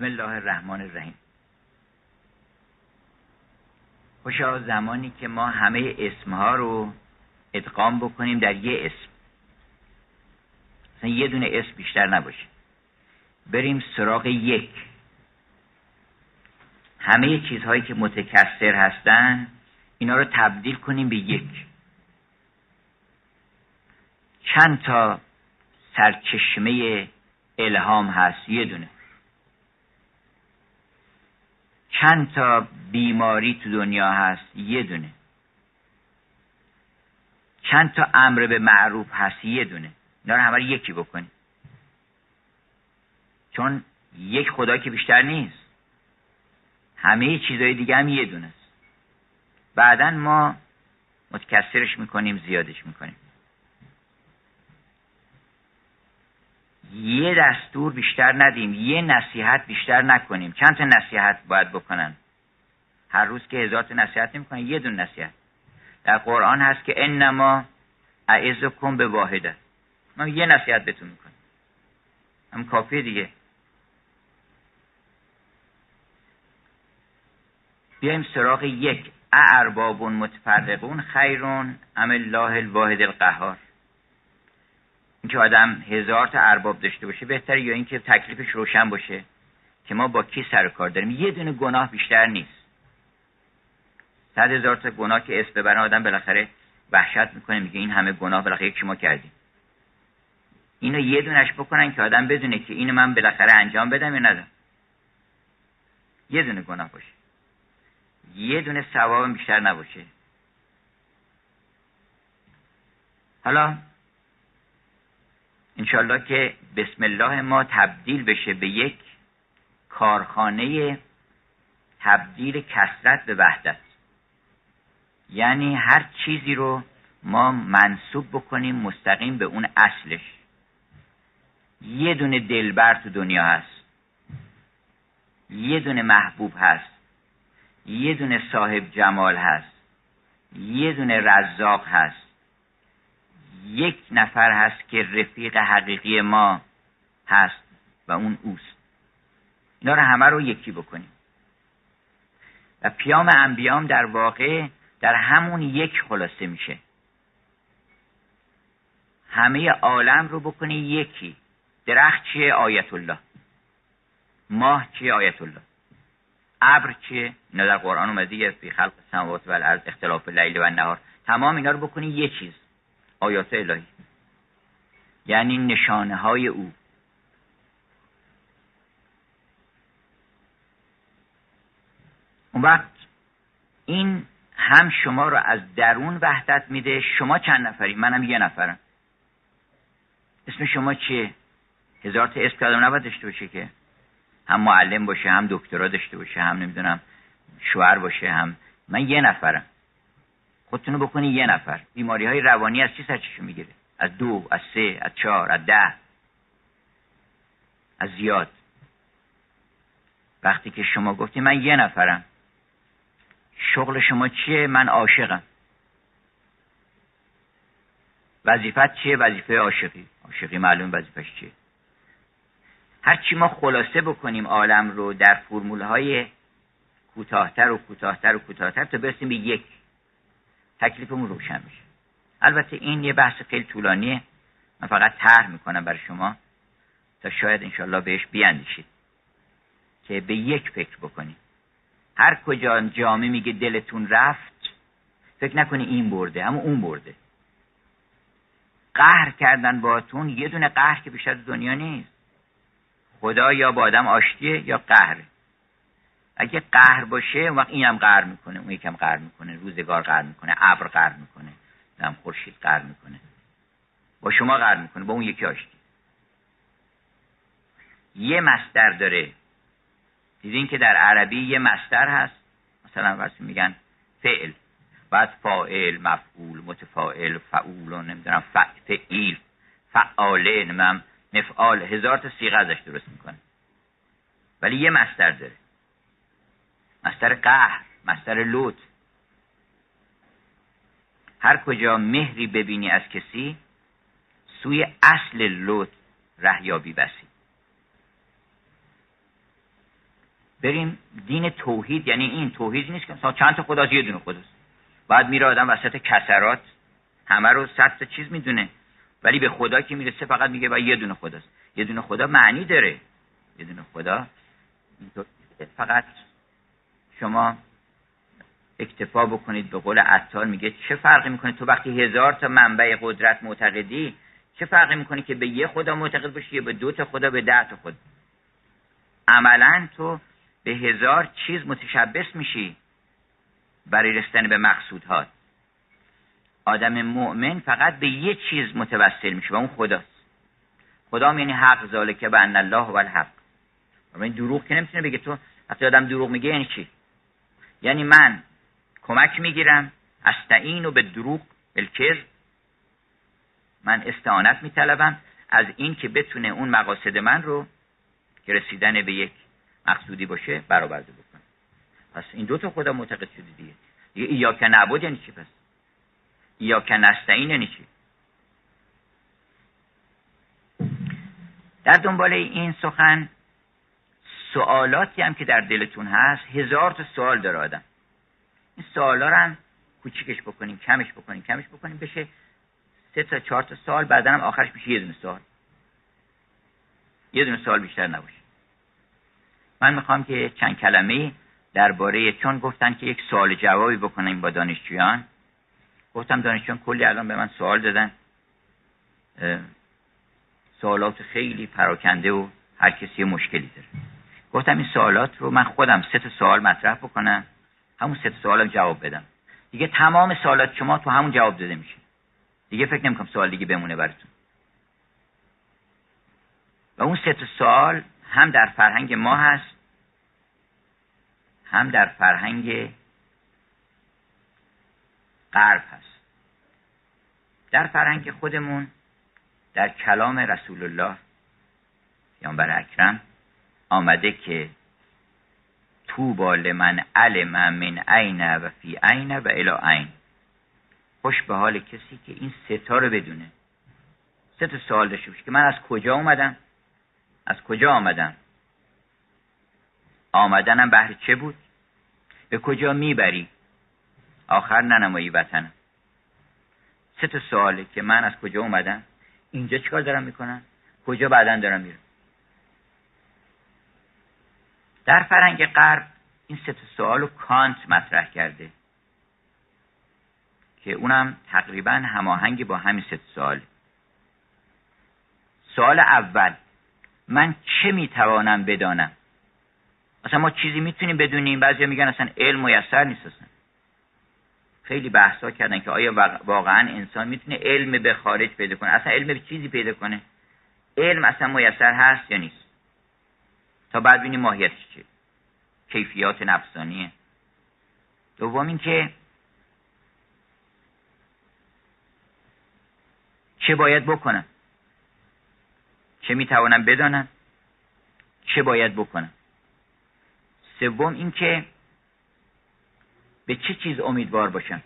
بسم الله الرحمن الرحیم. خوشا زمانی که ما همه اسمها رو ادغام بکنیم در یه اسم. مثلا یه دونه اسم بیشتر نباشه. بریم سراغ یک. همه چیزهایی که متکثر هستن اینا رو تبدیل کنیم به یک. چند تا سرچشمه الهام هست؟ یه دونه. چند تا بیماری تو دنیا هست؟ یه دونه. چند تا امر به معروف هست؟ یه دونه. اینا رو همه یکی بکنیم چون یک خدا که بیشتر نیست. همه چیزهای دیگه هم یه دونه است. بعدا ما متکثرش می‌کنیم زیادش می‌کنیم. یه دستور بیشتر ندیم یه نصیحت بیشتر نکنیم. چند تا نصیحت باید بکنن؟ هر روز که هزار نصیحت نمی‌کنن یه دون نصیحت. در قرآن هست که انما کن به واحده. ما یه نصیحت بهتون می‌کنیم. هم کافیه دیگه. بیایم سراغ یک. ارباب متفرقون خیرون ام الله الواحد القهار. اینکه آدم هزار تا ارباب داشته باشه بهتره یا اینکه تکلیفش روشن باشه که ما با کی سر کار داریم. یه دونه گناه بیشتر نیست. صد هزار تا گناه که اسم ببرن آدم بالاخره وحشت می‌کنه میگه این همه گناه بالاخره یک ما کردیم. اینو یه دونش بکنن که آدم بدونه که اینو من بالاخره انجام بدم یا ندم. یه دونه گناه باشه. یه دونه ثواب بیشتر نباشه. حالا انشالله که بسم الله ما تبدیل بشه به یک کارخانه تبدیل کسرت به وحدت. یعنی هر چیزی رو ما منصوب بکنیم مستقیم به اون اصلش. یه دونه دلبر تو دنیا هست. یه دونه محبوب هست. یه دونه صاحب جمال هست. یه دونه رزاق هست. یک نفر هست که رفیق حقیقی ما هست و اون اوست. اینا رو همه رو یکی بکنیم. و پیام انبیام در واقع در همون یک خلاصه میشه. همه عالم رو بکنی یکی. درخت چیه؟ آیت الله ماه چیه؟ آیت الله ابر چیه؟ اینا در قرآن اومده فی خلق السماوات و الارض اختلاف لیل و نهار تمام اینا رو بکنی یه چیز. آیات الهی یعنی نشانه های او. اون وقت این هم شما رو از درون وحدت میده. شما چند نفری؟ منم یه نفرم. اسم شما چیه؟ هزار تا اسم که آدم نباید داشته باشه که. هم معلم باشه هم دکترا داشته باشه هم نمی‌دونم شوهر باشه هم من یه نفرم. خودتونو بکنی یه نفر. بیماری های روانی از چی سرچشون می‌گیره؟ از دو از سه از چهار از ده. از زیاد. وقتی که شما گفتی من یه نفرم. شغل شما چیه؟ من عاشقم. وظیفت چیه؟ وظیفه عاشقی. عاشقی معلوم وظیفش چیه. هرچی ما خلاصه بکنیم عالم رو در فرمول های کوتاهتر و کوتاهتر و کوتاهتر تا برسیم به یک. تکلیفمون روشن میشه. البته این یه بحث خیلی طولانیه. من فقط طرح می‌کنم برای شما تا شاید انشالله بهش بیاندیشید. که به یک فکر بکنید. هر کجا جامعه میگه دلتون رفت فکر نکنی این برده اما اون برده. قهر کردن باتون یه دونه قهر که بیشتر دنیا نیست. خدا یا با آدم آشتیه یا قهره؟ اگه قهر باشه اون وقت اینم قهر می‌کنه اون یکم قهر می‌کنه روزگار قهر می‌کنه ابر قهر می‌کنه هم خورشید قهر می‌کنه. با شما قهر می‌کنه با اون یکی آشتی. یه مستر داره. دیدین که در عربی یه مستر هست؟ مثلا واسه میگن فعل بعد فاعل مفعول متفاعل فعول نمی‌دونم فعیل فعاله نمی‌دونم مفعال. هزار تا سیغه ازش درست می‌کنه. ولی یه مستر داره. مستر قهر مستر لوت هر کجا مهری ببینی از کسی سوی اصل لوت رهیابی بسی. بریم دین توحید یعنی این توحید نیست که مثلا چند تا خداست یه دونه خداست. بعد میره آدم وسط کسرات همه رو صد تا چیز می‌دونه ولی به خدا که می‌رسه فقط میگه و یه دونه خداست. یه دونه خدا معنی داره. یه دونه خدا فقط شما اکتفا بکنید به قول عطار میگه چه فرقی می‌کنه؟ تو وقتی هزار تا منبع قدرت معتقدی چه فرقی می‌کنه که به یه خدا معتقد باشی یا به دو تا خدا به ده تا خدا؟ عملا تو به هزار چیز متشبس میشی برای رسیدن به مقصودها. آدم مؤمن فقط به یه چیز متوسل میشه و اون خداست. خدا یعنی حق ذالکه به ان الله و الحق. دروغ که نمی‌تونه بگه. تو وقتی آدم دروغ میگه یعنی چی؟ یعنی من کمک می‌گیرم. استعین و به دروغ الکر من استعانت میطلبم از این که بتونه اون مقاصد من رو که رسیدن به یک مقصودی باشه برآورده بکنه. پس این دو تا خدا معتقد شده دیگه. که نبود یعنی چی پس؟ یا که نستعین یعنی چی؟ در دنبال این سخن سوالاتی هم که در دلتون هست هزار تا سوال داره آدم. این سوالا رو هم کوچیکش بکنیم کمش بکنیم کمش بکنیم بشه سه تا چهار تا سال بعدا هم آخرش میشه یه دونه سوال. یه دونه سوال بیشتر نباشه. من می‌خوام که چند کلمه درباره چون گفتن که یک سوال جوابی بکنیم با دانشجویان. گفتم دانشجویان کلی الان به من سوال دادن. سوالات خیلی پراکنده و هر کسی مشکلی داره. گفتم این سوالات رو من خودم سه سوال مطرح بکنم همون سه تا سوال جواب بدم. دیگه تمام سوالات شما تو همون جواب داده میشه. دیگه فکر نمی‌کنم سوال دیگه بمونه براتون. و اون سه سوال هم در فرهنگ ما هست هم در فرهنگ غرب هست. در فرهنگ خودمون در کلام رسول الله پیامبر اکرم آمده که تو لمن علم من عین و فی عین و الی عین. خوش به حال کسی که این ستا رو بدونه. سه تا سوال داشته باشه که من از کجا اومدم؟ از کجا آمدم؟ آمدنم بهر چه بود؟ به کجا می‌بری؟ آخر ننمایی وطنم. سه تا سواله که من از کجا اومدم؟ اینجا چیکار دارم می‌کنم؟ کجا بعدا دارم میرم؟ در فرنگ غرب این سه سوال رو کانت مطرح کرده که اونم تقریبا هماهنگ با همین سه سوال. سوال اول من چه می‌توانم بدانم؟ اصلا ما چیزی می‌تونیم بدونیم؟ بعضی میگن اصلا علم میسر نیست اصلا. خیلی بحثا کردن که آیا واقعا انسان می‌تونه علم به خارج پیدا کنه؟ اصلا علم به چیزی پیدا کنه؟ علم اصلا میسر هست یا نیست؟ تا بعد بینیم ماهیتش چیه. کیفیات نفسانیه. دوم اینکه چه باید بکنم؟ چه می‌توانم بدانم؟ چه باید بکنم؟ سوم اینکه به چه چیز امیدوار باشم؟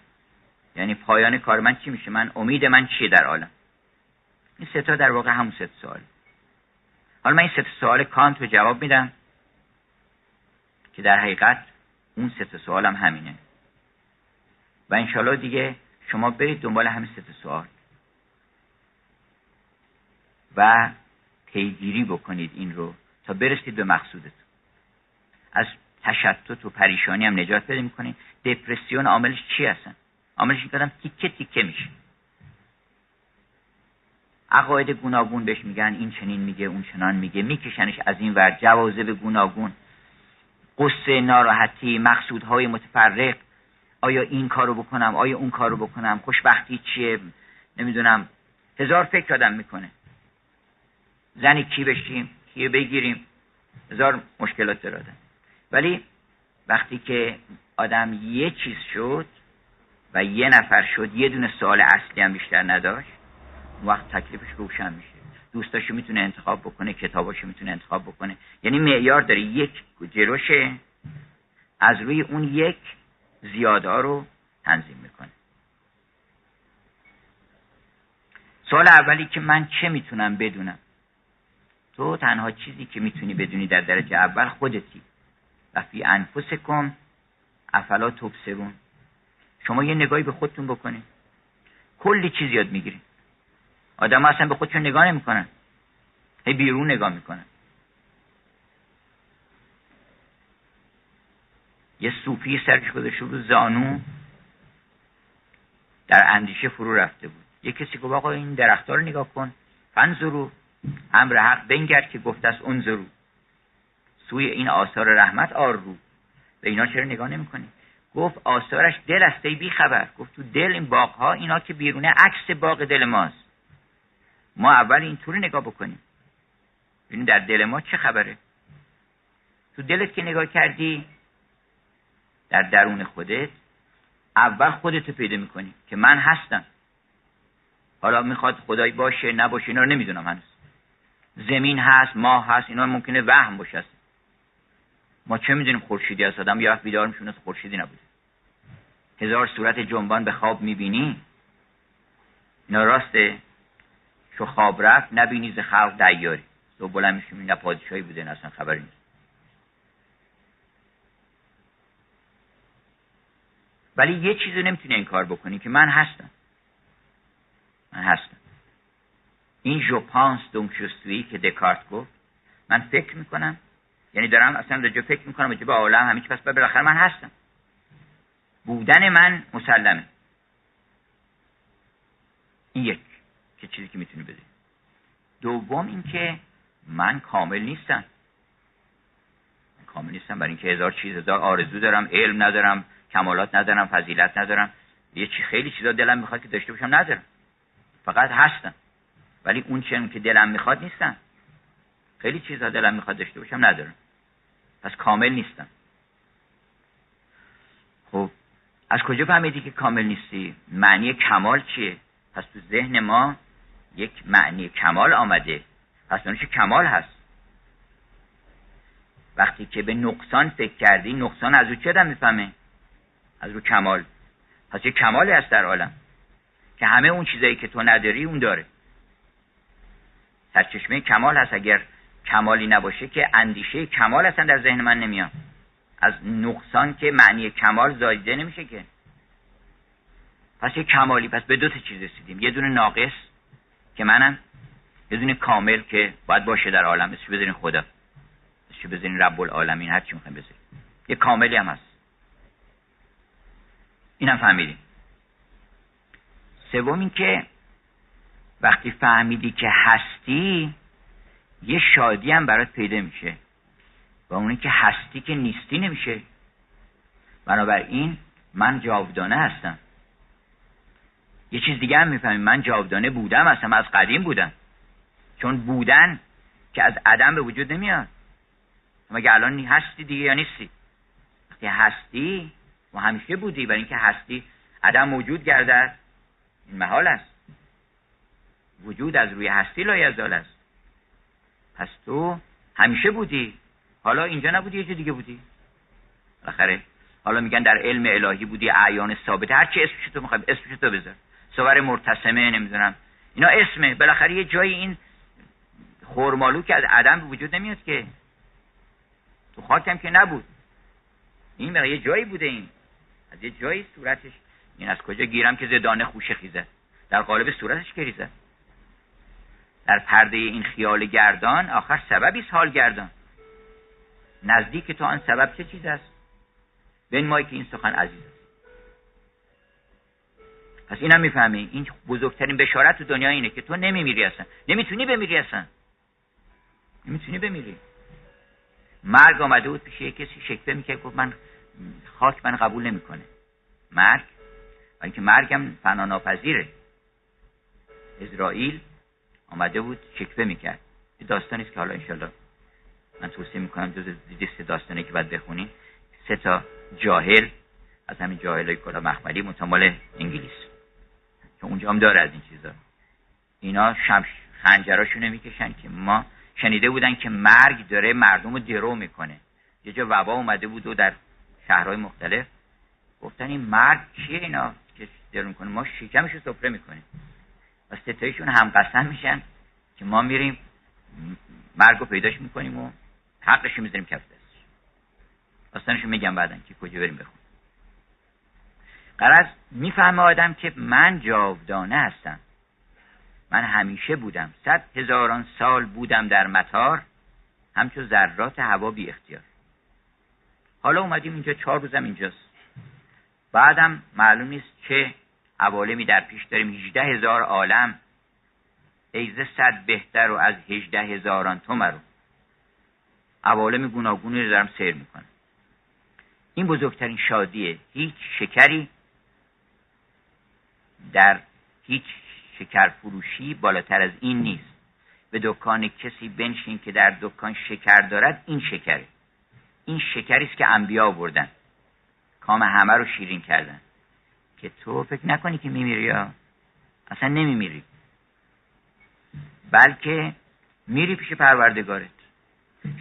یعنی پایان کار من چی میشه؟ من امید من چیه در عالم؟ این سه تا در واقع همون سه سوال حالا من این سه سوال کانت رو جواب میدم که در حقیقت اون سه سوال هم همینه. و انشالله دیگه شما برید دنبال همین سه سوال و پیگیری بکنید این رو تا برسید به مقصودتون. از تشتت و پریشانی هم نجات پیدا می‌کنید. دپرسیون عاملش چی هستن؟ عاملش این تیکه تیکه میشه. عقاید گوناگون بهش میگن این چنین میگه اون چنان میگه میکشنش از این ور. جوازه به گوناگون. قصه ناراحتی مقصودهای متفرق. آیا این کارو بکنم؟ آیا اون کارو بکنم؟ خوشبختی چیه؟ نمی‌دونم. هزار فکر آدم می‌کنه. زنی کی بشیم؟ کیه بگیریم؟ هزار مشکلات داره ولی وقتی که آدم یه چیز شد و یه نفر شد یه دونه سوال اصلی هم بیشتر نداشت وقت تکلیفش روشن میشه. دوستاشو می‌تونه انتخاب بکنه کتاباشو می‌تونه انتخاب بکنه. یعنی معیار داره یک جلوشه از روی اون یک زیاده رو تنظیم می‌کنه. سوال اولی که من چه می‌تونم بدونم؟ تو تنها چیزی که می‌تونی بدونی در درجه اول خودتی. و فی انفسکم افلا تبصرون. شما یه نگاهی به خودتون بکنید کلی چیز یاد می‌گیرید آدم اصلا به خودشون نگاه نمی‌کنن. هی بیرون نگاه می‌کنن. یه صوفی سرش گذاشته رو زانو در اندیشه فرو رفته بود. یه کسی گفت آقا این درختها رو نگاه کن. فنظرو امر حق بنگرد که گفته است انظرو. سوی این آثار رحمت آر رو. به اینا چرا نگاه نمی‌کنی؟ گفت آثارش دل است بی خبر گفت تو دل این باغ ها اینا که بیرونه عکس باغ دل ماست. ما اول اینطوری نگاه بکنیم. ببین در دل ما چه خبره. تو دلت که نگاه کردی در درون خودت اول خودتو پیدا می‌کنی که من هستم. حالا می‌خواد خدایی باشه نباشه اینا رو نمی‌دونم هنوز. زمین هست ماه هست اینا ممکنه وهم باشه ما چه می‌دونیم خورشیدی هست؟ آدم یه وقت بیدار میشونه خورشیدی نبوده. هزار صورت جنبان به خواب می‌بینی. اینا راسته. شو خواب رفت نبینی ز خلق دیاری. تو بلند میشیم نه پادشاهی بوده نه اصلا خبری نیست. ولی یه چیزی نمی‌تونی این کار بکنی که من هستم. من هستم. این ژوپانس دونکشوستویی که دکارت گفت من فکر می‌کنم یعنی دارم اصلا راجع فکر می‌کنم راجع به عالم همه پس بالاخره من هستم. بودن من مسلمه. این یک. که چیزی که می‌تونی بده دوم اینکه من کامل نیستم. من کامل نیستم برای اینکه هزار چیز هزار آرزو دارم علم ندارم کمالات ندارم فضیلت ندارم. یه چی خیلی چیزا دلم می‌خواد که داشته باشم ندارم. فقط هستم. ولی اون چیزی که دلم می‌خواد نیستم. خیلی چیزا دلم می‌خواد داشته باشم ندارم. پس کامل نیستم. خب از کجا فهمیدی که کامل نیستی؟ معنی کمال چیه؟ پس تو ذهن ما یک معنی کمال آمده. پس اونش کمال هست؟ وقتی که به نقصان فکر کردی نقصان از او چه آدم می‌فهمه؟ از رو کمال. پس یه کمالی هست در عالم؟ که همه اون چیزایی که تو نداری اون داره. سرچشمه کمال هست. اگر کمالی نباشه که اندیشه کمال اصلا در ذهن من نمیاد. از نقصان که معنی کمال زایده نمیشه که. پس یه کمالی. پس به دو تا چیز رسیدیم. یه دونه ناقص. که منم یه دونه کامل که باید باشه در عالم اسمش بذارین خدا. اسمش بذارین رب العالمین هر چی می‌خوایم بذارین یه کاملی هم هست. اینم فهمیدیم. سوم این که وقتی فهمیدی که هستی یه شادی هم برات پیدا میشه. و اونی که هستی که نیستی نمیشه. بنابراین من جاودانه هستم. یه چیز دیگه هم می‌فهمیم. من جاودانه بودم هستم از قدیم بودم. چون بودن که از عدم به وجود نمیاد. مگه الان هستی دیگه یا نیستی؟ وقتی هستی و همیشه بودی. برای اینکه هستی عدم موجود گردد این محال است. وجود از روی هستی لایزال است. پس تو همیشه بودی. حالا اینجا نبودی یه دیگه بودی. بالاخره حالا میگن در علم الهی بودی اعیان ثابت. هر چی اسمش تو می‌خوای اسمش تو بذار. سوار مرتسمه نمی‌دونم. اینا اسمه. بالاخره یه جایی این خورمالو که از عدم وجود نمیاد که. تو خاکم که نبود. این به یه جایی بوده این. از یه جایی صورتش. این از کجا گیرم که زدانه خوشه خیزه. در قالب صورتش کریزه در پرده این خیال گردان آخر سببی حال گردان. نزدیک تو آن سبب چه چیز است؟ بین مایی که این سخن عزیز پس اینم می‌فهمی. این بزرگترین بشارت تو دنیا اینه که تو نمیمیری اصلا. نمی‌تونی بمیری اصلا. نمی‌تونی بمیری. مرگ آمده بود پیش کسی شکوه می‌کرد گفت من خاک من قبول نمی‌کنه. مرگ؟ و اینکه مرگم فنا ناپذیره اسرائیل آمده بود شکوه می‌کرد. یه داستانی است که حالا انشالله من توصیه می‌کنم جز دیست داستانی که باید بخونین سه تا جاهل از همین جاهل های کلا مخملی متمال انگلیس. اونجا هم داره از این چیزا. اینا شمش خنجراشونو می‌کشن که. ما شنیده بودن که مرگ داره مردم رو درو می‌کنه. یه جا وبا اومده بود و در شهرهای مختلف. گفتن این مرگ چیه اینا که درو می‌کنه؟ ما شکمش رو سفره می‌کنیم. و ستایشون هم قسم میشن که ما میریم مرگ رو پیداش می‌کنیم و حقش می‌ذاریم کف دستش میگم بعدا که کجا بریم بخون. قرض می‌فهمه آدم که من جاودانه هستم. من همیشه بودم. صد هزاران سال بودم در مطار همچون ذرات هوا بی اختیار. حالا اومدیم اینجا چهار روزم اینجاست. بعدم معلوم نیست چه عوالمی در پیش داریم. هیچده هزار عالم. ایزه صد بهتر و از هجده هزاران تو مرو. عوالم گوناگونی رو دارم سیر می‌کنم. این بزرگترین شادیه. هیچ شکری در هیچ شکر فروشی بالاتر از این نیست. به دکان کسی بنشین که در دکان شکر دارد این شکره. این شکری است که انبیا بردن کام همه رو شیرین کردن. که تو فکر نکنی که میمیری یا؟ اصلا نمیمیری. بلکه میری پیش پروردگارت.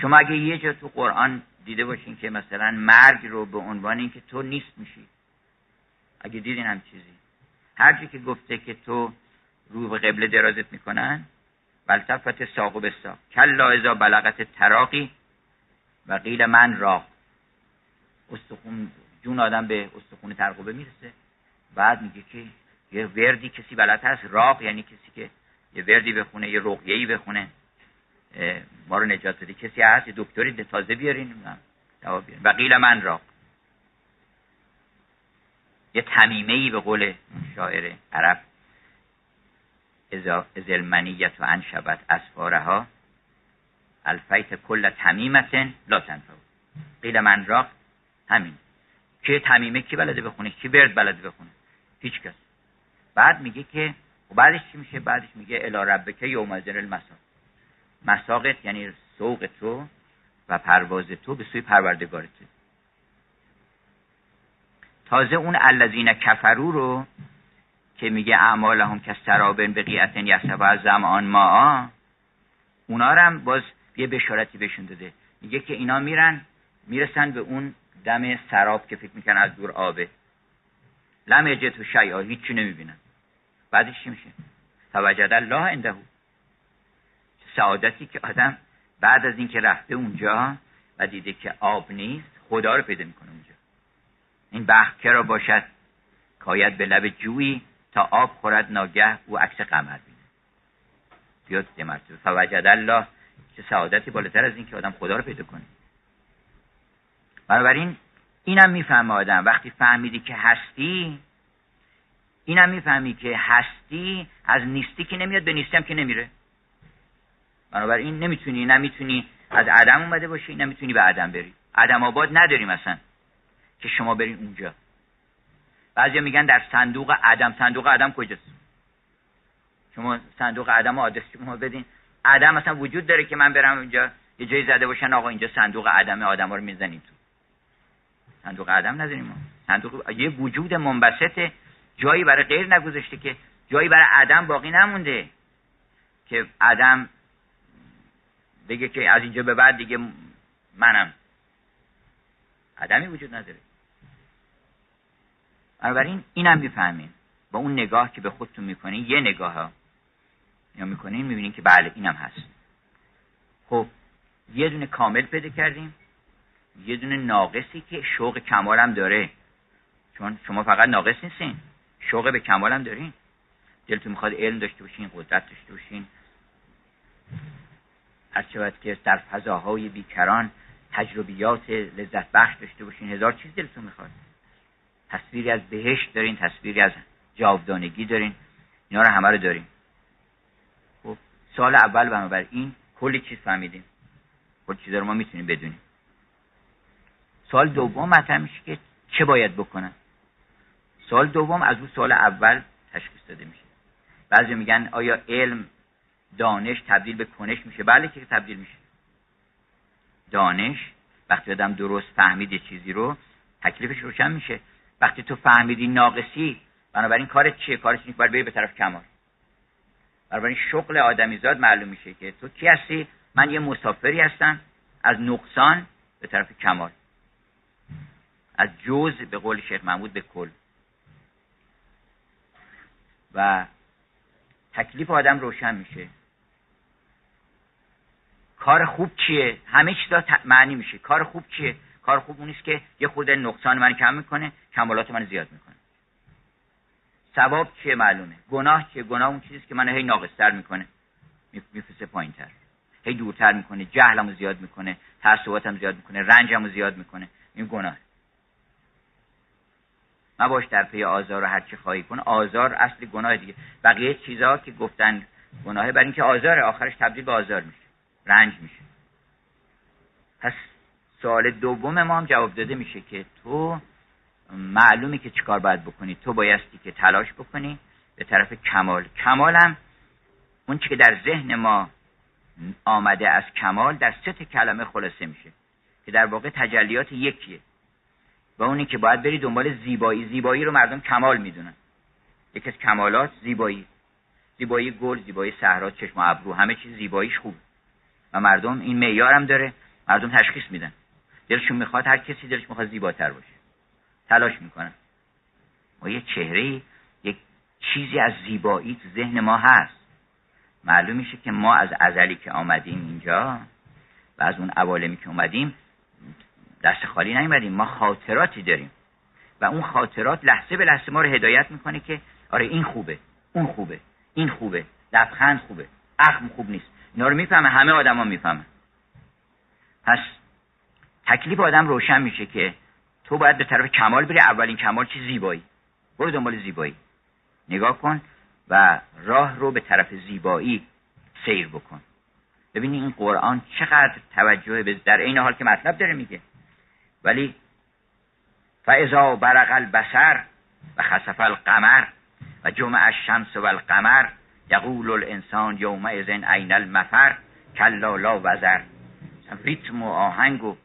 شما اگه یه جا تو قرآن دیده باشین که مثلا مرگ رو به عنوان اینکه تو نیست میشی. اگه دیدین هم چیزی. هر که گفته که تو رو به قبله درازت می‌کنن بلتفت ساق و بساق کلا ازا بلغت تراقی و قیل من را استخون جون آدم به استخون ترقبه می‌رسه. بعد میگه که یه وردی کسی بلد هست راق یعنی کسی که یه وردی بخونه یه رقیهی بخونه ما رو نجات بده. کسی هست یه دکتری تازه بیارین. و قیل من راق. یه تمیمه به قول شاعر عرب از المنیت و انشبت اسفارها الفیت کل تمیمت لا تنفع. قیل من راق همین. که تمیمه؟ کی بلده بخونه؟ کی برد بلده بخونه؟ هیچ کس. بعد میگه که و بعدش چی میشه؟ بعدش میگه الا ربک یوم المساق. مساقت یعنی سوق تو و پرواز تو به سوی پروردگارت. تازه اون الذین کفرو رو که میگه اعمالهم که سرابن به قیعتن یسب از زمان ما اونا هم باز یه بشارتی بهشون داده. میگه که اینا میرن می‌رسن به اون دم سراب که فکر می‌کنن از دور آبه. لم یجد و شیعا هیچی نمی‌بینن. بعدش چی میشه؟ توجد الله عنده. سعادتی که آدم بعد از اینکه رفته اونجا و دیده که آب نیست خدا رو پیدا می‌کنه اونجا. این بخت کرا باشد کاید به لب جویی تا آب خورد ناگه او عکس قمر بینه بیاد مرتبه. فوجد الله چه سعادتی بالاتر از این که آدم خدا رو پیدا کنه. بنابراین اینم می‌فهمه آدم. وقتی فهمیدی که هستی اینم می‌فهمی که هستی از نیستی که نمیاد به نیستی هم که نمیره. بنابراین نمی‌تونی نمی‌تونی از عدم اومده باشی نمی‌تونی به عدم بری. عدم آباد نداریم اصلا. که شما برین اونجا. بعضی میگن در صندوق عدم صندوق عدم کجاست؟ شما صندوق عدم آدرس شما بدین. عدم اصلا وجود داره که من برم اونجا یه جایی زده باشن آقا اینجا صندوق عدم آدم رو می‌زنیم تو. صندوق عدم نداریم ما. صندوق یه وجود منبسط جایی برای غیر نگذاشته که جایی برای عدم باقی نمونده. که عدم بگه که از اینجا به بعد دیگه منم. عدمی وجود نداره. بنابراین اینم می‌فهمیم. با اون نگاه که به خودتون می‌کنین یه نگاه یا می‌کنین می‌بینین که بله اینم هست. خب یه دونه کامل پیدا کردیم. یه دونه ناقصی که شوق کمالم داره. چون شما فقط ناقص نیستین. شوق به کمالم دارین. دلتون می‌خواد علم داشته باشین قدرت داشته باشین. هر چه که در فضاهای بیکران تجربیات لذت بخش داشته باشین. هزار چیز دلتون می‌خواد. تصویری از بهشت دارین تصویری از جاودانگی دارین اینا رو همه رو دارین. خب سال اول بنابراین کلی چیز فهمیدیم. کلی چیز رو ما می‌تونیم بدونیم. سال دوم مطرح میشه که چه باید بکنن؟ سال دوم از اون سال اول تشخیص داده میشه. بعضی میگن آیا علم دانش تبدیل به کنش میشه؟ بله که تبدیل میشه. دانش وقتی آدم درست فهمید چیزی رو تکلیفش روشن میشه. وقتی تو فهمیدی ناقصی بنابراین کارت چیه؟ کارت اینه باید بری به طرف کمال. بنابراین شغل آدمیزاد معلوم میشه که تو کی هستی؟ من یه مسافری هستم از نقصان به طرف کمال. از جز به قول شیخ محمود به کل. و تکلیف آدم روشن میشه. کار خوب چیه؟ همه چیزا معنی میشه. کار خوب چیه؟ کار خوب اون نیست که یه خود نقصان من کم می‌کنه. کمالات من زیاد می‌کنه. ثواب چیه معلومه؟ گناه چیه؟ گناه اون چیزی که من هی ناقصتر می‌کنه. میفرسه پایینتر. هی دورتر می‌کنه. جهلمو زیاد می‌کنه. تعصباتم زیاد می‌کنه. رنجمو زیاد می‌کنه. این گناه. باش در پی آزار و هر چی خواهی کن. آزار اصل گناه دیگه. بقیه چیزها که گفتن گناهه برای اینکه آزار آخرش تبدیل به آزار میشه. رنج میشه. پس سوال دوم ما هم جواب داده میشه که تو معلومه که چیکار باید بکنی. تو بایستی که تلاش بکنی به طرف کمال. کمالم اون که در ذهن ما آمده از کمال در سه کلمه خلاصه میشه که در واقع تجلیات یکیه. و اونی که باید بری دنبال زیبایی. زیبایی رو مردم کمال می‌دونن. یکی از کمالات زیبایی. زیبایی گل زیبایی صحرا چشم ابرو. همه چیز زیباییش خوب و مردم این معیارم داره. مردم تشخیص میدن. دلشون می‌خواد هر کسی دلش می‌خواد زیباتر باشه. تلاش می‌کنن و یه چهره یک چیزی از زیبایی تو ذهن ما هست. معلوم میشه که ما از ازلی که آمدیم اینجا و از اون عوالمی که اومدیم دست خالی نیومدیم. ما خاطراتی داریم. و اون خاطرات لحظه به لحظه ما رو هدایت می‌کنه که آره این خوبه اون خوبه این خوبه لبخند خوبه اخم خوب نیست. اینا رو می‌فهمه همه آدما می‌فهمن. پس تکلیف آدم روشن میشه که تو باید به طرف کمال بری اولین کمال چی؟ زیبایی. برو دنبال زیبایی. نگاه کن و راه رو به طرف زیبایی سیر بکن. ببینی این قرآن چقدر توجه به در این حال که مطلب داره میگه. ولی فاذا برق البصر و خسف القمر و جمع الشمس و القمر یقول الانسان یومئذ عین المفر کلا لا وزر. ریتم و آهنگ و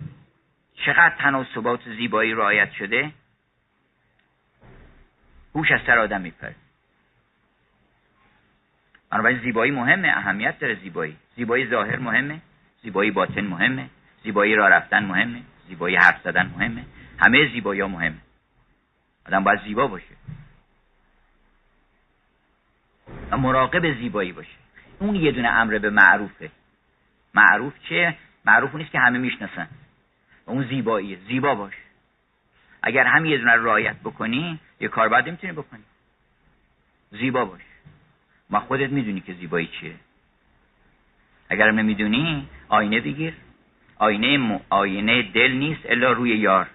چقدر تناسبات زیبایی رعایت شده؟ هوش از سر آدم میپره بنابراین زیبایی مهمه اهمیت داره زیبایی. زیبایی ظاهر مهمه زیبایی باطن مهمه زیبایی را رفتن مهمه زیبایی حرف زدن مهمه. همه زیبایی ها مهمه. آدم باید زیبا باشه. و مراقب زیبایی باشه. اون یه دونه امر به معروفه. معروف چه معروف نیست که همه می‌شناسن. اون زیباییه زیبا باش. اگر هم یه دونه رعایت بکنی یه کار بعد می‌تونی بکنی. زیبا باش. ما خودت می‌دونی که زیبایی چیه. اگر نمی‌دونی آینه بگیر. آینه م... آینه دل نیست الا روی یار.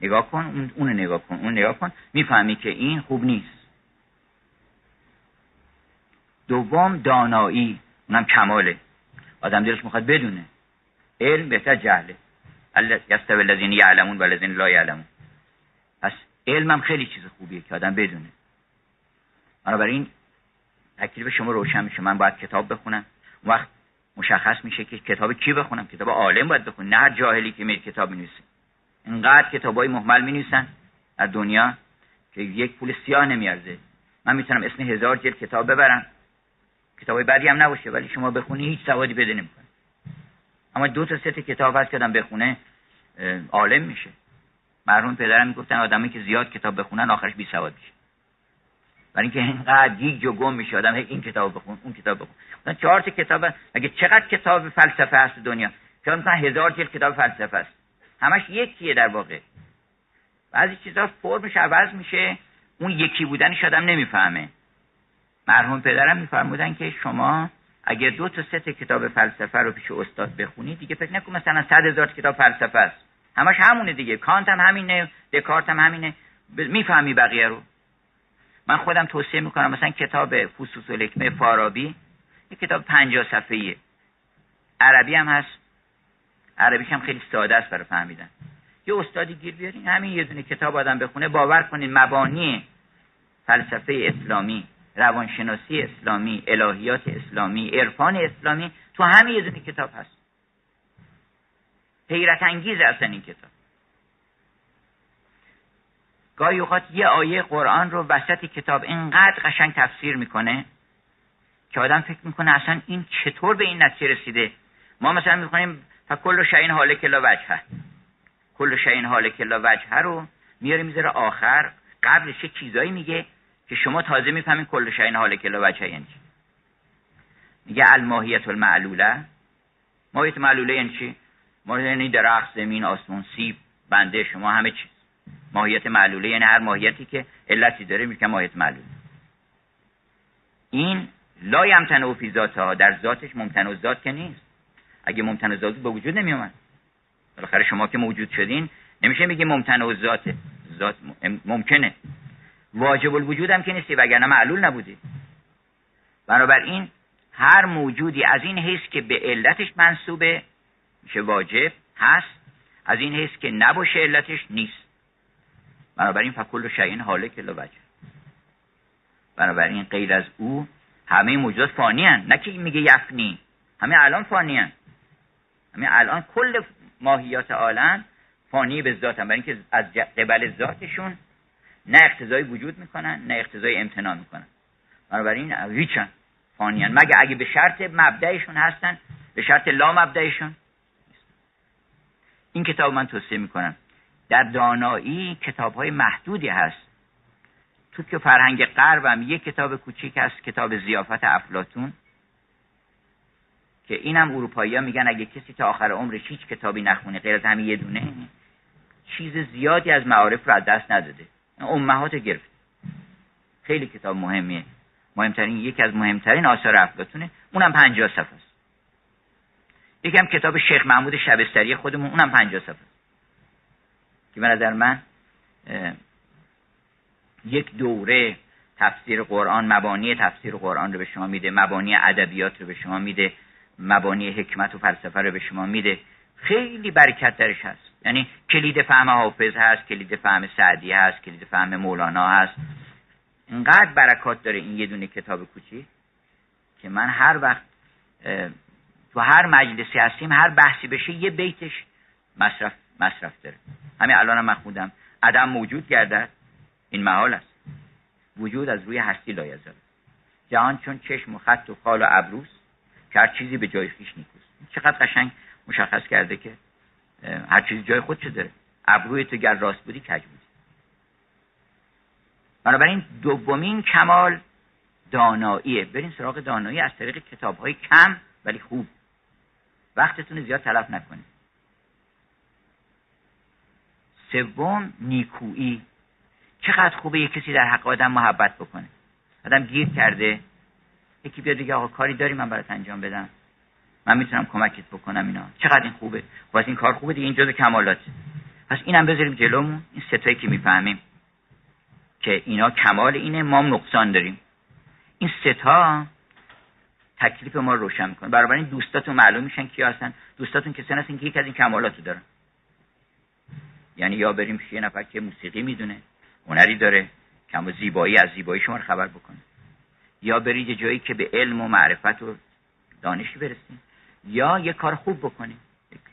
نگاه کن اون نگاه کن اون نگاه کن. می‌فهمی که این خوب نیست. دوم دانایی. اونم کماله. آدم دلش می‌خواد بدونه. علم بهتر جهله. یستوی الذین یعلمون و الذین لا یعلمون؟ پس علمم خیلی چیز خوبیه که آدم بدونه. بنابراین تکلیف شما روشن میشه. من باید کتاب بخونم. وقت مشخص میشه که کتاب کی بخونم. کتاب عالم باید بخونم. نه جاهلی که میره کتاب می‌نویسه. اینقدر کتابای محمل می‌نویسن در دنیا که یک پول سیاه نمیارزه. من می‌تونم اسم هزار جلد کتاب ببرم. کتابای بعدی هم نباشه ولی شما بخونی هیچ سوادی بده اما دو تا سه کتاب هست که آدم بخونه عالم میشه. مرحوم پدرم می‌گفتن آدمی که زیاد کتاب بخونن آخرش بی سواد میشه. برای اینکه اینقدر گیج و گم میشه آدم این کتاب بخون اون کتاب بخون. چهار تا کتاب اگه چقدر کتاب فلسفه هست دنیا؟ چرا مثلا هزار جلد کتاب فلسفه است؟ همش یکیه در واقع. بعضی چیزا فرمش عوض میشه اون یکی بودنش آدم نمی‌فهمه. مرحوم پدرم میفرمودن که شما اگر دو تا سه کتاب فلسفه رو پیش استاد بخونی دیگه فکر نکن مثلا صد هزار کتاب فلسفه است. همش همونه دیگه. کانت هم همینه دکارت هم همینه. می‌فهمی بقیه رو. من خودم توصیه می‌کنم مثلا کتاب فسوس و فارابی یه کتاب پنجاه صفحه‌ایه. عربی هم هست. عربیش هم خیلی ساده است برای فهمیدن. یه استادی گیر بیارین همین یه دونه کتاب آدم بخونه. باور کنین مبانی فلسفه اسلامی. روانشناسی اسلامی الهیات اسلامی عرفان اسلامی تو همین یه دونه کتاب هست. حیرت انگیز اصلا این کتاب. گاهی اوقات یه آیه قرآن رو وسط کتاب اینقدر قشنگ تفسیر می‌کنه که آدم فکر می‌کنه اصلا این چطور به این نتیجه رسیده؟ ما مثلا می‌خونیم فکل شعین حال کلا وجهه. کل شعین حال کلا وجهه رو میاره می‌ذاره آخر قبلش چیزایی میگه که شما تازه می‌فهمین کل شعین حال کلا وجهه یعنی چی. میگه الماهیت المعلوله. ماهیت معلوله یعنی چی؟ ما یعنی درخت زمین آسمون سیب بنده شما همه چیز. ماهیت معلوله یعنی هر ماهیتی که علتی داره میگه ماهیت معلوله. این لا یمتنع فی ذاتها در ذاتش ممتنع ذات که نیست. اگه ممتنع ذات به وجود نمیومد بالاخره شما که موجود شدین نمیشه میگه ممتنع ذاته. ذات ممکنه. واجب الوجود هم که نیستی وگرنه معلول نبودی بنابراین هر موجودی از این حیث که به علتش منصوبه میشه واجب هست از این حیث که نباشه علتش نیست بنابراین فکل شیء حالک لا وجه بنابراین غیر از او همه موجودات فانی هن. نه که میگه یفنی همه الان فانی هن. همه الان کل ماهیات عالم فانی به ذات برای اینکه از قبل ذاتشون نه اقتضای وجود می‌کنن نه اقتضای امتنان می‌کنن. بنابراین هیچن فانیان. مگه اگه به شرط مبدعشون هستن به شرط لا مبدعشون این کتاب من توصیه می‌کنم. در دانایی کتاب های محدودی هست. تو که فرهنگ غربم یک کتاب کوچیک هست کتاب زیافت افلاتون که اینم اروپایی ها میگن اگه کسی تا آخر عمرش هیچ کتابی نخونه غیر از همین یه دونه چیز زیادی از معارف رو از دست نداده. امهات گرفت. خیلی کتاب مهمیه. مهمترین یکی از مهمترین آثار افلاتونه اونم پنجاه صفحه است. یکم کتاب شیخ محمود شبستری خودمون اونم پنجاه صفحه است. که به نظر من یک دوره تفسیر قرآن مبانی تفسیر قرآن رو به شما میده مبانی ادبیات رو به شما میده مبانی حکمت و فلسفه رو به شما میده. خیلی برکت درش هست. یعنی کلید فهم حافظ هست کلید فهم سعدی هست کلید فهم مولانا هست. اینقدر برکات داره این یه دونه کتاب کوچی که من هر وقت تو هر مجلسی هستیم هر بحثی بشه یه بیتش مصرف مصرف داره. همین الانم من خودم عدم موجود گردد. این محال است. وجود از روی هستی لایزال جهان چون چشم و خط و خال و ابروس که هر چیزی به جای خیش نیکوست. چقدر قشنگ مشخص کرده که هر چیزی جای خودشو داره. ابروی تو گر راست بودی کج بودی. بنابراین دومین کمال داناییه. برین سراغ دانایی از طریق کتاب های کم ولی خوب. وقتتون زیاد تلف نکنید. سوم نیکویی. چقدر خوبه یه کسی در حق آدم محبت بکنه. آدم گیر کرده. یکی بیاد دیگه آقا کاری داری من برات انجام بدم. من می‌تونم کمکت بکنم اینا. چقدر این خوبه؟ خب این کار خوبه دیگه این جزء کمالاته. پس اینم بذاریم جلومون. این ستایی که می‌فهمیم که اینا کمال اینه ما نقصان داریم. این ستا تکلیف ما رو روشن می‌کنه. برابر این دوستاتون معلوم میشن کی هستن. دوستاتون کسانی هستن که یک از این کمالاتو دارن. یعنی یا بریم یه نفر که موسیقی می‌دونه هنری داره کم زیبایی از زیبایی شما رو خبر بکنه. یا برید جایی که به علم و معرفت و دانشی برسیم یا یه کار خوب بکنید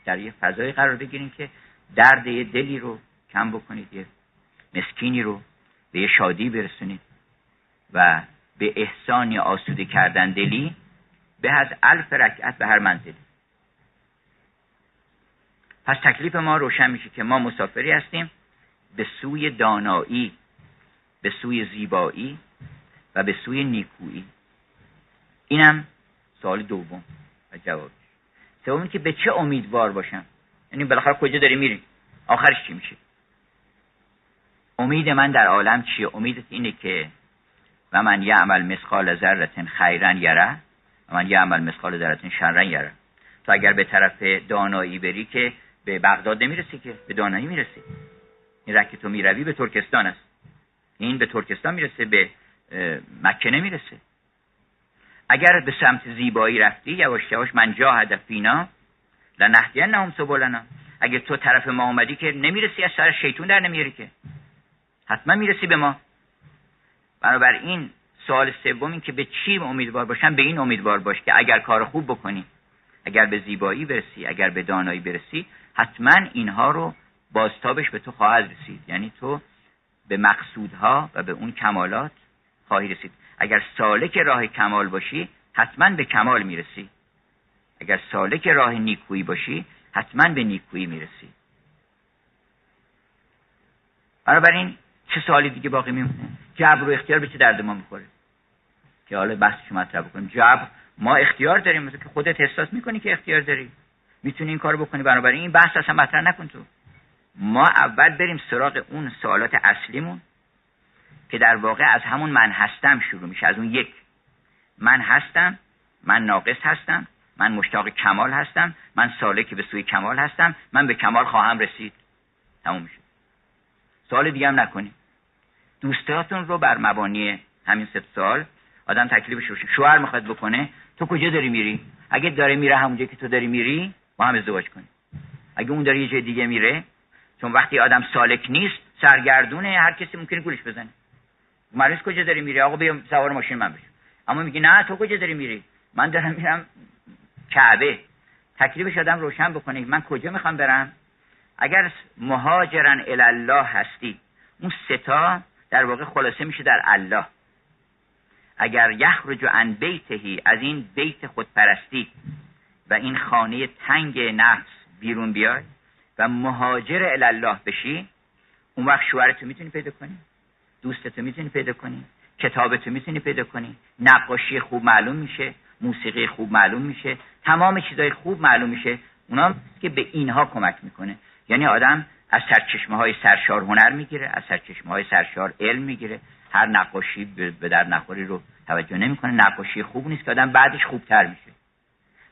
در یه فضای قرار بگیریم که درد یه دلی رو کم بکنید یه مسکینی رو به یه شادی برسونید و به احسانی آسوده کردن دلی به از الف رکعت به هر منزلی. پس تکلیف ما روشن میشه که ما مسافری هستیم به سوی دانایی به سوی زیبایی و به سوی نیکویی. اینم سوال دوم و جوابش سوم که به چه امیدوار باشم؟ یعنی بالاخره کجا داری میری؟ آخرش چی میشه؟ امید من در عالم چیه؟ امیدت اینه که و من یعمل مثقال ذره خیرا یره و من یعمل مثقال ذره شرا یره. تو اگر به طرف دانایی بری که به بغداد نمی‌رسی که؟ به دانایی می‌رسی. این رکه تو می‌روی به ترکستان است. این به ترکستان می‌رسه به مکه نمی‌رسه. اگر به سمت زیبایی رفتی یواش یواش من جاهد فینا لنهدینهم سبلنا. اگه تو طرف ما اومدی که نمی‌رسی از سر شیطون در نمیاری که. حتما می‌رسی به ما. بنابراین سوال سوم این که به چی امیدوار باشم؟ به این امیدوار باش که اگر کار خوب بکنی اگر به زیبایی برسی اگر به دانایی برسی حتما اینها رو بازتابش به تو خواهد رسید. یعنی تو به مقصودها و به اون کمالات خواهی رسید. اگر سالک راه کمال باشی حتما به کمال می‌رسی. اگر سالک راه نیکویی باشی حتما به نیکویی می‌رسی. بنابراین چه سوالی دیگه باقی میمونه؟ جبر و اختیار به چه درد ما می‌خوره؟ که حالا بحثش مطرح بکنیم. جبر ما اختیار داریم مثل که خودت احساس می‌کنی که اختیار داری. می‌تونی این کارو بکنی. بنابراین این بحث اصلا مطرح نکن تو. ما اول بریم سراغ اون سوالات اصلیمون. که در واقع از همون من هستم شروع میشه. از اون یک. من هستم من ناقص هستم من مشتاق کمال هستم من سالک به سوی کمال هستم من به کمال خواهم رسید. تموم میشه. سوال دیگه هم نکنید دوستاتون رو بر مبانی همین سه سال آدم تکلیفش رو شوهر می‌خواد بکنه تو کجا داری میری؟ اگه داره میره همونجا که تو داری میری با هم ازدواج کنی اگه اون داره یه جای دیگه میره چون وقتی آدم سالک نیست سرگردونه هر کسی ممکنه گولش بزنه. مریض کجا داری میری؟ آقا بیا سوار ماشین من بشم اما میگی نه تو کجا داری میری؟ من دارم میرم کعبه. تکلیفش آدم روشن بکنه. من کجا می‌خوام برم؟ اگر مهاجرن الله هستی اون ستا در واقع خلاصه میشه در الله. اگر یخرج عن بیتهی از این بیت خودپرستی و این خانه تنگ نفس بیرون بیای و مهاجر الله بشی اون وقت شوهرتو می‌تونی پیدا کنی؟ دوستتو می‌تونی پیدا کنی. کتابتو می‌تونی پیدا کنی. نقاشی خوب معلوم میشه. موسیقی خوب معلوم میشه. تمام چیزای خوب معلوم میشه. اونا که به اینها کمک می‌کنه. یعنی آدم از سرچشمه های سرشار هنر می‌گیره از سرچشمه های سرشار علم می‌گیره. هر نقاشی به در نخوری رو توجه نمی‌کنه. نقاشی خوب نیست که آدم بعدش خوبتر میشه.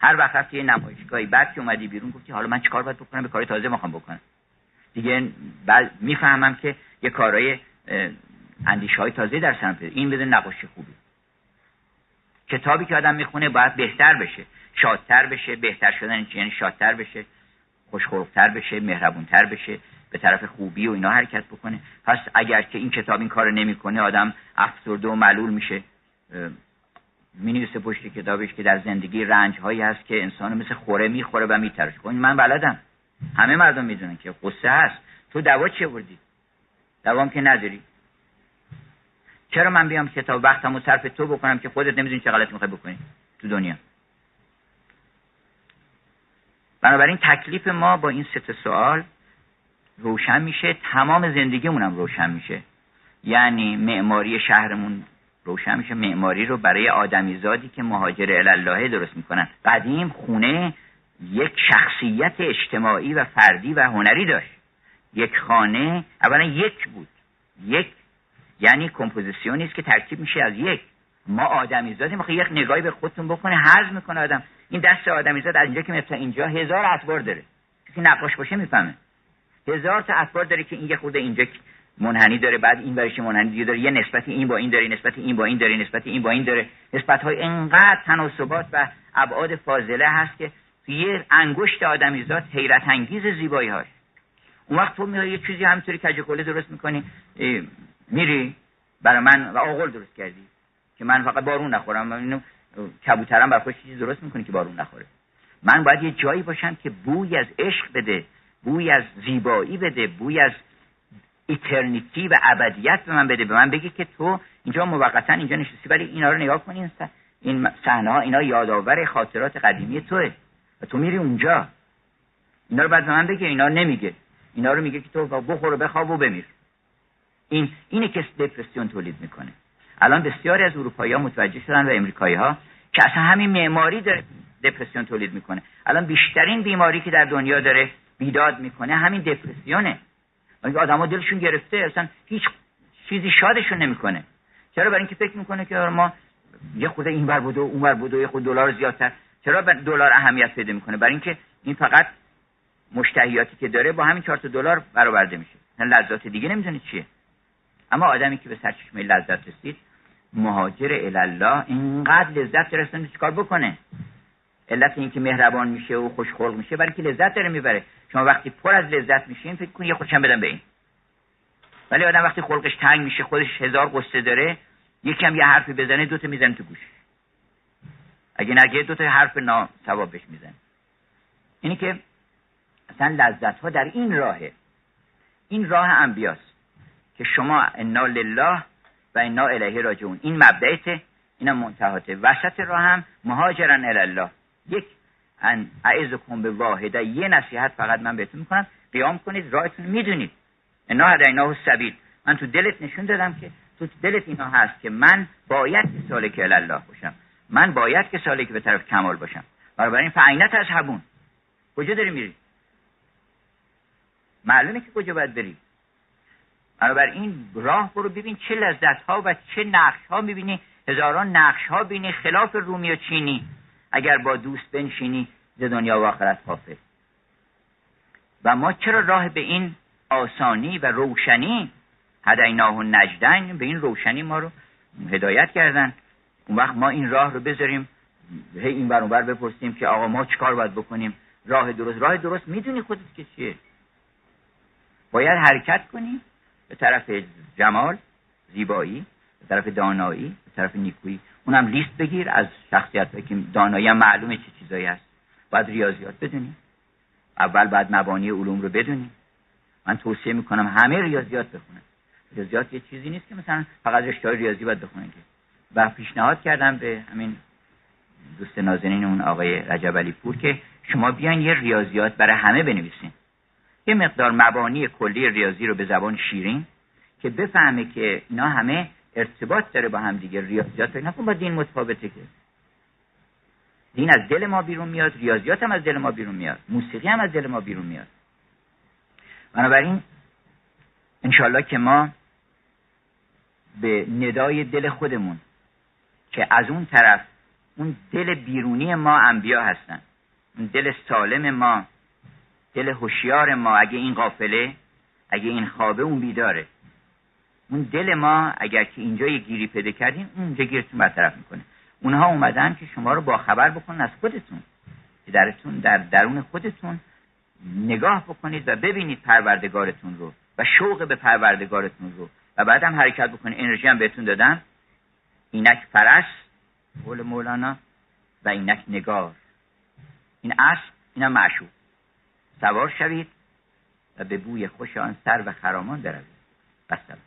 هر وقت رفتی یه نمایشگاهی بعد که اومدی بیرون گفتی حالا من چیکار باید بکنم؟ به کار تازه می‌خوام بکنم. دیگه بعد می‌فهمم که یه کارهای اندیشه های تازه در سرم این بده نقاشی خوبی. کتابی که آدم می‌خونه باید بهتر بشه شادتر بشه بهتر شدن یعنی شادتر بشه خوشخلقتر بشه مهربونتر بشه به طرف خوبی و اینا حرکت بکنه. پس اگر که این کتاب این کار نمی‌کنه آدم افسرده و معلول میشه. می پشت کتابش که در زندگی رنج هایی هست که انسان مثل خوره می‌خوره و میترش خب من بلدم. همه مردم می‌دونن که قصه هست. تو دوا چه بردی دوام که نداری. چرا من بیام کتاب وقتمو صرف تو بکنم که خودت نمی‌دونی چه غلط می‌خوای بکنی تو دنیا؟ بنابراین تکلیف ما با این سه سوال روشن میشه تمام زندگیمون هم روشن میشه. یعنی معماری شهرمون روشن میشه. معماری رو برای آدمیزادی که مهاجر الله درست می‌کنن. قدیم خونه یک شخصیت اجتماعی و فردی و هنری داشت. یک خانه اولا یک بود. یک یعنی کمپوزیسیونی است که ترکیب میشه از یک. ما آدمیزادی می‌خواد یک نگاهی به خودتون بکنه حرز می‌کنه آدم. این دست آدمیزاد از اینجا که مثل اینجا هزار اطوار داره. کسی نقاش باشه می‌فهمه. هزار تا اطوار داره که این یه خورده اینجا منحنی داره بعد این برش منحنی دیگه داره. یه نسبتی این با این داره نسبتی این با این داره نسبتی این با این داره. نسبت های انقدر تناسبات و ابعاد فاضله هست که یه انگشت آدمیزاد حیرت انگیز زیبایی هاش اون وقت تو میای یه چیزی همینطوری کجکله درست می‌کنی میری برای من و آقل درست کردی که من فقط بارون نخورم. اینو کبوترم بر خودش چیزی درست می‌کنه که بارون نخوره. من باید یه جایی باشم که بوی از عشق بده بوی از زیبایی بده بوی از ایترنیتی و ابدیت به من بده به من بگه که تو اینجا موقتا اینجا نشستی ولی اینا رو نگاه کنی این صحنه ها اینا یادآور خاطرات قدیمی توه و تو میری اونجا. اینا رو بعد به من بگه اینا نمیگه. اینا رو میگه که تو بخور و بخواب و بمیر. این اینه که دپرسیون تولید می‌کنه. الان بسیاری از اروپایی ها متوجه شدن و امریکایی ها که اصلا همین معماری داره دپرسیون تولید می‌کنه. الان بیشترین بیماری که در دنیا داره بیداد می‌کنه همین دپرسیونه. آدما دلشون گرفته اصلا هیچ چیزی شادشون نمی‌کنه. چرا؟ برای اینکه فکر می‌کنه که ما یه خود این بر بود و اون بر بود و یه خود دلار زیادتر. چرا دلار اهمیت پیدا می‌کنه؟ برای اینکه این فقط مشتهیاتی که داره با همین 4 دلار برآورده میشه. لذات دیگه نمی‌دونه چیه. اما آدمی که به سرچشمه لذت رسید مهاجر الله اینقدر لذت رسید چیکار بکنه؟ علت اینکه مهربان میشه و خوشخلق میشه برای که لذت داره می‌بره. شما وقتی پر از لذت میشین فکر کنید یه خودشم بدم به این. ولی آدم وقتی خلقش تنگ میشه خودش هزار قصه داره یکم یه حرفی بزنه دوتا می‌زنه تو گوش. اگه نگه دوتا حرف نا ثواب می‌زنه. اینی که اصلا لذت ها در این راهه. این راه انبیاست. که شما انا لله و انا الیه راجعون. این مبدعته اینا منتهاته وسط راه هم مهاجرن الله یک ان به واحده یه نصیحت فقط من بهتون می‌کنم. قیام کنید راهتون می‌دونید. انا هدیناه سبیل من تو دلت نشون دادم که تو دلت اینا هست که من باید که سالک الله باشم. من باید که سالک به طرف کمال باشم. این فعینت از هبون. کجا داری میری؟ معلومه که کجا باید بریم این راه برو ببین چه لذت ها و چه نقش ها می‌بینی. هزاران نقش ها بینی خلاف رومی و چینی. اگر با دوست بنشینی ز دنیا و آخرت حافظ. و ما چرا راه به این آسانی و روشنی هدیناه و نجدن به این روشنی ما رو هدایت کردن؟ اون وقت ما این راه رو بذاریم هی این بر بر بپرسیم که آقا ما چیکار باید بکنیم؟ راه درست. راه درست می‌دونی خودت که چیه؟ باید حرکت کنیم به طرف جمال زیبایی به طرف دانایی به طرف نیکویی. اونم لیست بگیر از شخصیت که دانایی هم معلومه چه چیزایی هست. باید ریاضیات بدونیم اول بعد مبانی علوم رو بدونیم من توصیه می‌کنم همه ریاضیات بخونن. ریاضیات یه چیزی نیست که مثلا فقط رشته ریاضی باید بخونن که. و پیشنهاد کردم به همین دوست نازنین اون آقای رجب علی پور که شما بیاین یه ریاضیات برای همه بنویسین. یه مقدار مبانی کلی ریاضی رو به زبان شیرین که بفهمه که اینا همه ارتباط داره با هم دیگه. ریاضیات نکن با دین متفاوته که. دین از دل ما بیرون میاد ریاضیات هم از دل ما بیرون میاد موسیقی هم از دل ما بیرون میاد. بنابراین انشالله که ما به ندای دل خودمون که از اون طرف اون دل بیرونی ما انبیا هستن اون دل سالم ما دل هوشیار ما اگه این قافله اگه این خوابه اون بیداره. اون دل ما اگر که اینجا یه گیری پیدا کردین اونجا گیرتون برطرف می‌کنه. اونها اومدن که شما رو با خبر بکنن از خودتون. که درتون در درون خودتون نگاه بکنید و ببینید پروردگارتون رو و شوق به پروردگارتون رو. و بعد هم حرکت بکنید. انرژی هم بهتون دادم. اینک پرست قول مولانا و اینک نگار. این اصل اینم معشوق. سوار شوید و به بوی خوش آن سر و خرامان بروید. بسلام